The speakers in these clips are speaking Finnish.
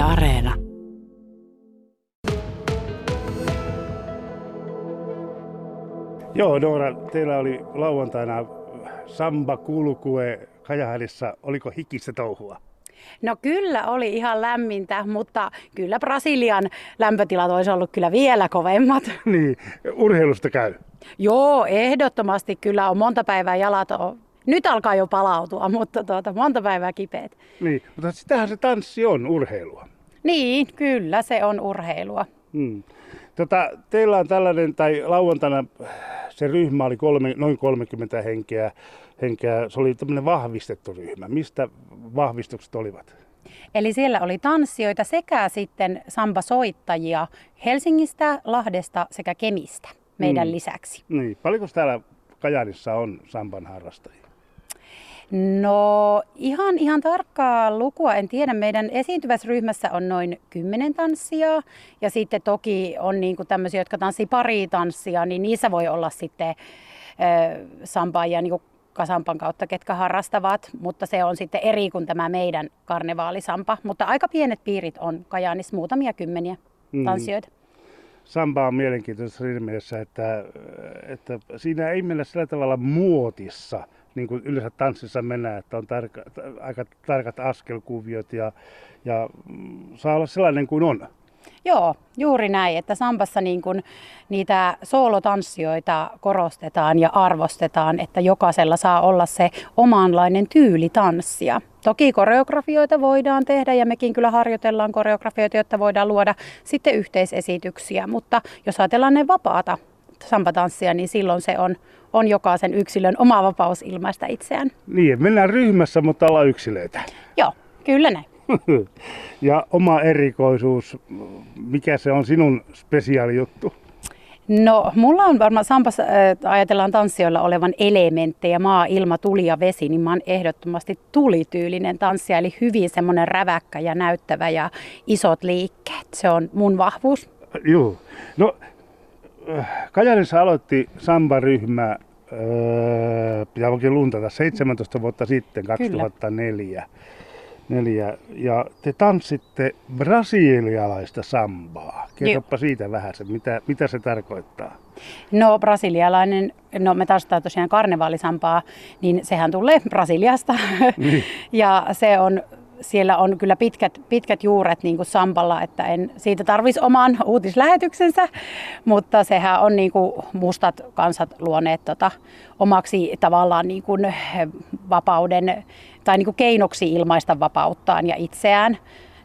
Yle Areena. Joo, Noora, teillä oli lauantaina samba kulkue Kajahälissä. Oliko hikistä touhua? No kyllä oli ihan lämmintä, mutta kyllä Brasilian lämpötilat olisi ollut kyllä vielä kovemmat. niin, urheilusta käy. Joo, ehdottomasti kyllä on monta päivää jalat on. Nyt alkaa jo palautua, mutta tuota, monta päivää kipeät. Niin, mutta sitähän se tanssi on, urheilua. Niin, kyllä se on urheilua. Hmm. Tota, teillä on tällainen, tai lauantaina se ryhmä oli kolme, noin 30 henkeä, henkeä. Se oli tämmöinen vahvistettu ryhmä. Mistä vahvistukset olivat? Eli siellä oli tanssijoita sekä sitten samba-soittajia Helsingistä, Lahdesta sekä Kemistä meidän mm. lisäksi. Niin. Paljonko täällä Kajanissa on samban harrastajia? No ihan, ihan tarkkaa lukua en tiedä. Meidän esiintyvässä ryhmässä on noin kymmenen tanssia ja sitten toki on niin kuin tämmöisiä, jotka tanssii pari tanssia, niin niissä voi olla sitten äh, sampaajia niin kuin kasampan kautta, ketkä harrastavat, mutta se on sitten eri kuin tämä meidän karnevaalisampa. Mutta aika pienet piirit on Kajaanissa, muutamia kymmeniä mm. tanssijoita. Samba on mielenkiintoista siinä mielessä, että, että siinä ei mennä sillä tavalla muotissa, niin kuin yleensä tanssissa mennään, että on tarka, aika tarkat askelkuviot ja, ja saa olla sellainen kuin on. Joo, juuri näin, että Sambassa niin kun niitä soolotanssijoita korostetaan ja arvostetaan, että jokaisella saa olla se omanlainen tyyli tanssia. Toki koreografioita voidaan tehdä ja mekin kyllä harjoitellaan koreografioita, jotta voidaan luoda sitten yhteisesityksiä, mutta jos ajatellaan ne vapaata sampatanssia, niin silloin se on, on jokaisen yksilön oma vapaus ilmaista itseään. Niin, mennään ryhmässä, mutta ollaan yksilöitä. Joo, kyllä näin. ja oma erikoisuus, mikä se on sinun spesiaalijuttu? No, mulla on varmaan Sampassa, äh, ajatellaan tanssijoilla olevan elementtejä, maa, ilma, tuli ja vesi, niin mä oon ehdottomasti tulityylinen tanssija, eli hyvin semmoinen räväkkä ja näyttävä ja isot liikkeet. Se on mun vahvuus. Joo. No, Kajanissa aloitti Samba-ryhmä, öö, pitää oikein luntata, 17 vuotta sitten, 2004. Kyllä neljä. Ja te tanssitte brasilialaista sambaa. Kerropa siitä vähän, se, mitä, mitä se tarkoittaa. No brasilialainen, no me tanssitaan tosiaan karnevaalisampaa, niin sehän tulee Brasiliasta. Niin. ja se on siellä on kyllä pitkät, pitkät juuret niin kuin Sampalla, että en siitä tarvisi oman uutislähetyksensä, mutta sehän on niin kuin mustat kansat luoneet tota, omaksi tavallaan niin kuin vapauden tai niin kuin keinoksi ilmaista vapauttaan ja itseään.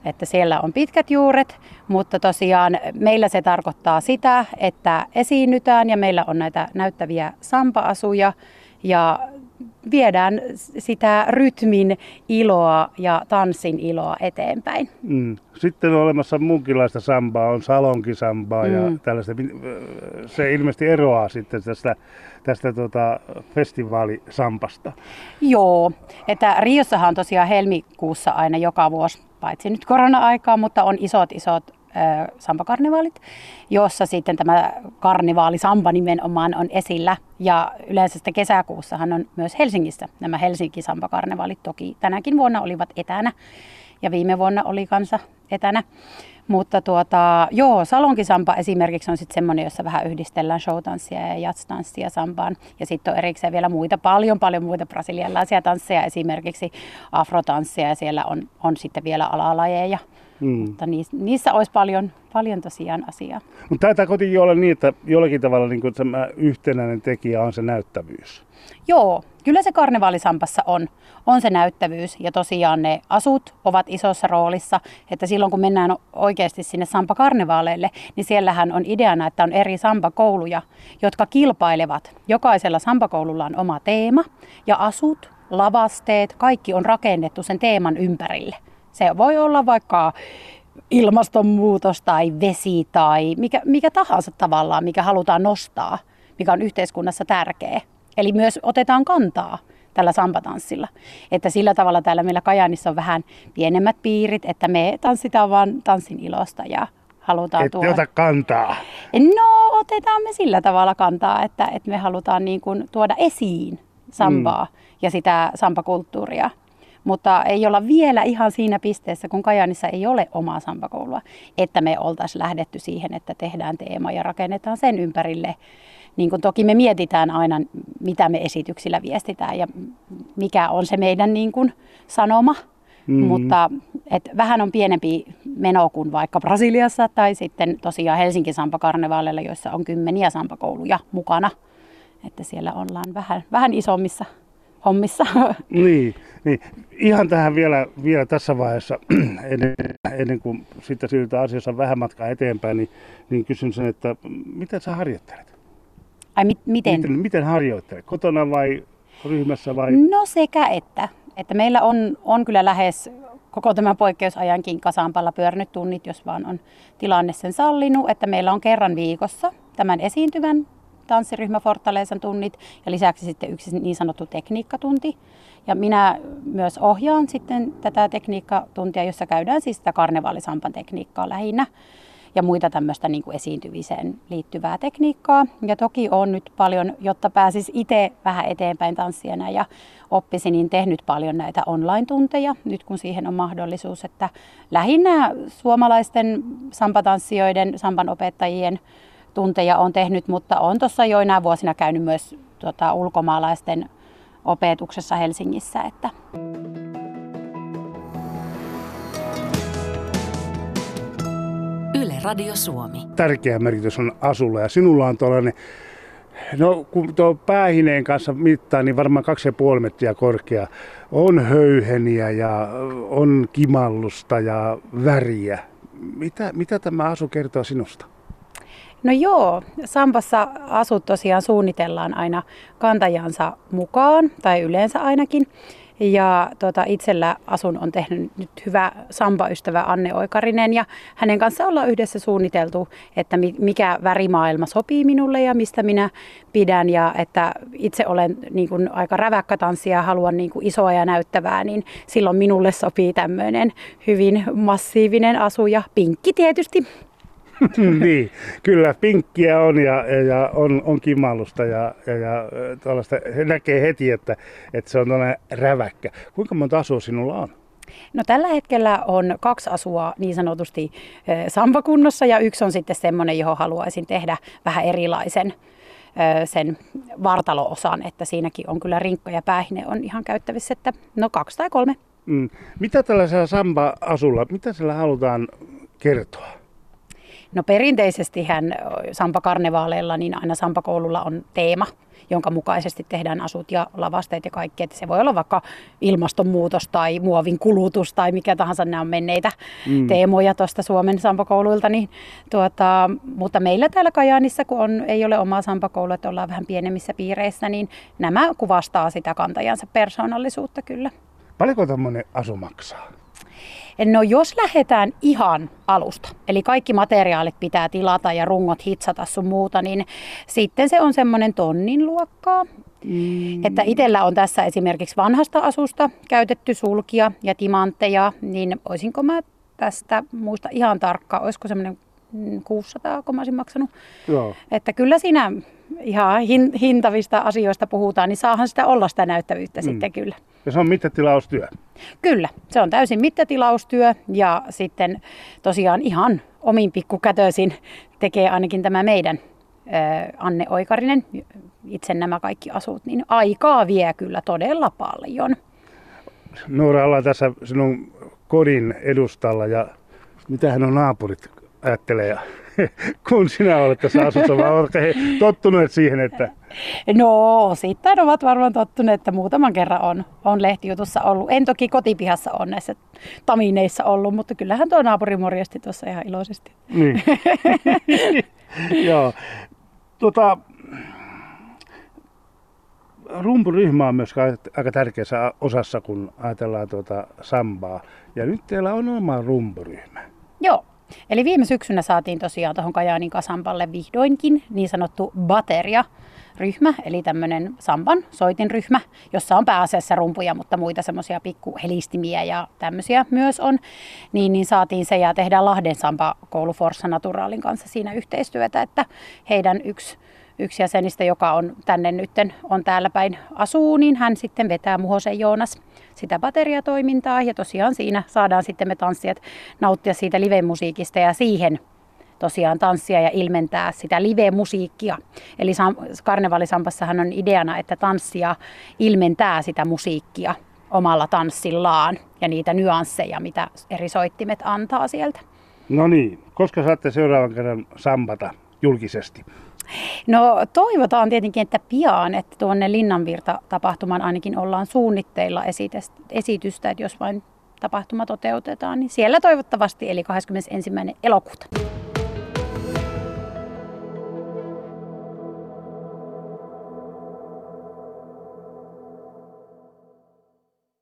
Että siellä on pitkät juuret, mutta tosiaan meillä se tarkoittaa sitä, että esiinnytään ja meillä on näitä näyttäviä sampa-asuja ja viedään sitä rytmin iloa ja tanssin iloa eteenpäin. Mm. Sitten on olemassa muunkinlaista sambaa, on salonkisambaa mm. ja tällaista. Se ilmeisesti eroaa sitten tästä, tästä tota festivaalisampasta. Joo, että Riossahan on tosiaan helmikuussa aina joka vuosi, paitsi nyt korona-aikaa, mutta on isot isot sampakarnevaalit, jossa sitten tämä karnevaalisamba nimenomaan on esillä. Ja yleensä sitten kesäkuussahan on myös Helsingissä nämä Helsinki sampakarnevaalit. Toki tänäkin vuonna olivat etänä ja viime vuonna oli kanssa etänä. Mutta tuota, joo, salonkisampa esimerkiksi on sitten semmoinen, jossa vähän yhdistellään showtanssia ja jatstanssia sampaan. Ja sitten on erikseen vielä muita, paljon paljon muita brasilialaisia tansseja, esimerkiksi afrotanssia ja siellä on, on sitten vielä alalajeja. Mm. Mutta niissä, niissä olisi paljon, paljon tosiaan asiaa. Mutta taitaa kuitenkin olla niin, että jollakin tavalla niin tämä yhtenäinen tekijä on se näyttävyys. Joo, kyllä se karnevaalisampassa on, on se näyttävyys ja tosiaan ne asut ovat isossa roolissa, että silloin kun mennään oikeasti sinne sampakarnevaaleille, niin siellähän on ideana, että on eri sampakouluja, jotka kilpailevat. Jokaisella sampakoululla on oma teema ja asut, lavasteet, kaikki on rakennettu sen teeman ympärille. Se voi olla vaikka ilmastonmuutos tai vesi tai mikä, mikä tahansa tavallaan, mikä halutaan nostaa, mikä on yhteiskunnassa tärkeä. Eli myös otetaan kantaa tällä sampatanssilla. Että sillä tavalla täällä meillä Kajaanissa on vähän pienemmät piirit, että me tanssitaan vain tanssin ilosta ja halutaan Ette tuoda. ota kantaa? No otetaan me sillä tavalla kantaa, että, että me halutaan niin kuin tuoda esiin sambaa mm. ja sitä sampakulttuuria mutta ei olla vielä ihan siinä pisteessä, kun Kajaanissa ei ole omaa sampakoulua, että me oltaisiin lähdetty siihen, että tehdään teema ja rakennetaan sen ympärille. Niin kuin toki me mietitään aina, mitä me esityksillä viestitään ja mikä on se meidän niin kuin sanoma, Mm-hmm. Mutta et vähän on pienempi meno kuin vaikka Brasiliassa tai sitten tosiaan Helsingin Sampa-karnevaaleilla, joissa on kymmeniä sampakouluja mukana. Että siellä ollaan vähän, vähän isommissa hommissa. Niin, niin. ihan tähän vielä, vielä tässä vaiheessa, ennen, ennen kuin sitten siirrytään asiassa vähän matkaa eteenpäin, niin, niin kysyn sen, että miten sä harjoittelet? Ai mit, miten? miten? Miten harjoittelet? Kotona vai ryhmässä vai? No sekä että. Että meillä on, on kyllä lähes koko tämän poikkeusajankin kasampalla pyörinyt tunnit, jos vaan on tilanne sen sallinut, että meillä on kerran viikossa tämän esiintyvän tanssiryhmä Fortaleesan tunnit ja lisäksi sitten yksi niin sanottu tekniikkatunti. Ja minä myös ohjaan sitten tätä tekniikkatuntia, jossa käydään siis sitä karnevaalisampan tekniikkaa lähinnä ja muita tämmöistä niin kuin esiintymiseen liittyvää tekniikkaa. Ja toki on nyt paljon, jotta pääsis itse vähän eteenpäin tanssijana ja oppisin, niin tehnyt paljon näitä online-tunteja, nyt kun siihen on mahdollisuus, että lähinnä suomalaisten sampatanssijoiden, sampan opettajien tunteja on tehnyt, mutta on tuossa joinain vuosina käynyt myös tota, ulkomaalaisten opetuksessa Helsingissä. Että. Yle Radio Suomi. Tärkeä merkitys on asulla ja sinulla on tuollainen No kun tuo päähineen kanssa mittaa, niin varmaan 2,5 metriä korkea. On höyheniä ja on kimallusta ja väriä. Mitä, mitä tämä asu kertoo sinusta? No joo, Sampassa asut tosiaan suunnitellaan aina kantajansa mukaan, tai yleensä ainakin. Ja tota, itsellä asun on tehnyt nyt hyvä Sampa-ystävä Anne Oikarinen ja hänen kanssa ollaan yhdessä suunniteltu, että mikä värimaailma sopii minulle ja mistä minä pidän ja että itse olen niin kuin, aika räväkkä tanssija ja haluan niin kuin, isoa ja näyttävää, niin silloin minulle sopii tämmöinen hyvin massiivinen asu ja pinkki tietysti. niin, kyllä pinkkiä on ja, ja on, on kimallusta ja, ja, ja tuollaista, näkee heti, että, että se on tuollainen räväkkä. Kuinka monta asua sinulla on? No tällä hetkellä on kaksi asua niin sanotusti sampakunnossa ja yksi on sitten semmoinen, johon haluaisin tehdä vähän erilaisen sen vartaloosan, että siinäkin on kyllä rinkka ja päähine on ihan käyttävissä, että no kaksi tai kolme. Mm. Mitä tällaisella samba-asulla, mitä sillä halutaan kertoa? No perinteisesti hän Sampa-karnevaaleilla, niin aina Sampa-koululla on teema, jonka mukaisesti tehdään asut ja lavasteet ja kaikki. Että se voi olla vaikka ilmastonmuutos tai muovin kulutus tai mikä tahansa, nämä on menneitä mm. teemoja tuosta Suomen Sampakouluilta. Niin, tuota, mutta meillä täällä Kajaanissa, kun on, ei ole omaa Sampakoulua, että ollaan vähän pienemmissä piireissä, niin nämä kuvastaa sitä kantajansa persoonallisuutta kyllä. Paljonko tämmöinen asu maksaa? No jos lähdetään ihan alusta, eli kaikki materiaalit pitää tilata ja rungot hitsata sun muuta, niin sitten se on semmoinen tonnin luokkaa. Mm. Että itsellä on tässä esimerkiksi vanhasta asusta käytetty sulkia ja timantteja, niin olisinko mä tästä muista ihan tarkkaan, olisiko semmoinen 600, kun mä olisin maksanut. Joo. Että kyllä siinä ihan hintavista asioista puhutaan, niin saahan sitä olla sitä näyttävyyttä mm. sitten kyllä. Ja se on mittatilaustyö? Kyllä, se on täysin mittatilaustyö ja sitten tosiaan ihan omin pikkukätöisin tekee ainakin tämä meidän Anne Oikarinen, itse nämä kaikki asut, niin aikaa vie kyllä todella paljon. Noora, ollaan tässä sinun kodin edustalla ja mitähän on naapurit ajattelee, kun sinä olet tässä asussa, vai oletko he tottuneet siihen, että... No, sitten ovat varmaan tottuneet, että muutaman kerran on, on lehtijutussa ollut. En toki kotipihassa on näissä tamineissa ollut, mutta kyllähän tuo naapuri morjesti tuossa ihan iloisesti. Niin. Joo. Tota, rumpuryhmä on myös aika tärkeässä osassa, kun ajatellaan tuota sambaa. Ja nyt teillä on oma rumpuryhmä. Joo, Eli viime syksynä saatiin tosiaan tuohon Kajaanin kasampalle vihdoinkin niin sanottu bateria ryhmä, eli tämmöinen samban soitinryhmä, jossa on pääasiassa rumpuja, mutta muita semmoisia pikkuhelistimiä ja tämmöisiä myös on, niin, niin saatiin se ja tehdään Lahden Sampa koulu Forssa Naturaalin kanssa siinä yhteistyötä, että heidän yksi yksi jäsenistä, joka on tänne nytten on täällä päin asuu, niin hän sitten vetää Muhosen Joonas sitä bateriatoimintaa ja tosiaan siinä saadaan sitten me tanssijat nauttia siitä live-musiikista ja siihen tosiaan tanssia ja ilmentää sitä live-musiikkia. Eli karnevalisampassahan on ideana, että tanssia ilmentää sitä musiikkia omalla tanssillaan ja niitä nyansseja, mitä eri soittimet antaa sieltä. No niin, koska saatte seuraavan kerran sampata julkisesti? No toivotaan tietenkin, että pian, että tuonne Linnanvirta-tapahtuman ainakin ollaan suunnitteilla esitystä, että jos vain tapahtuma toteutetaan, niin siellä toivottavasti eli 21. elokuuta.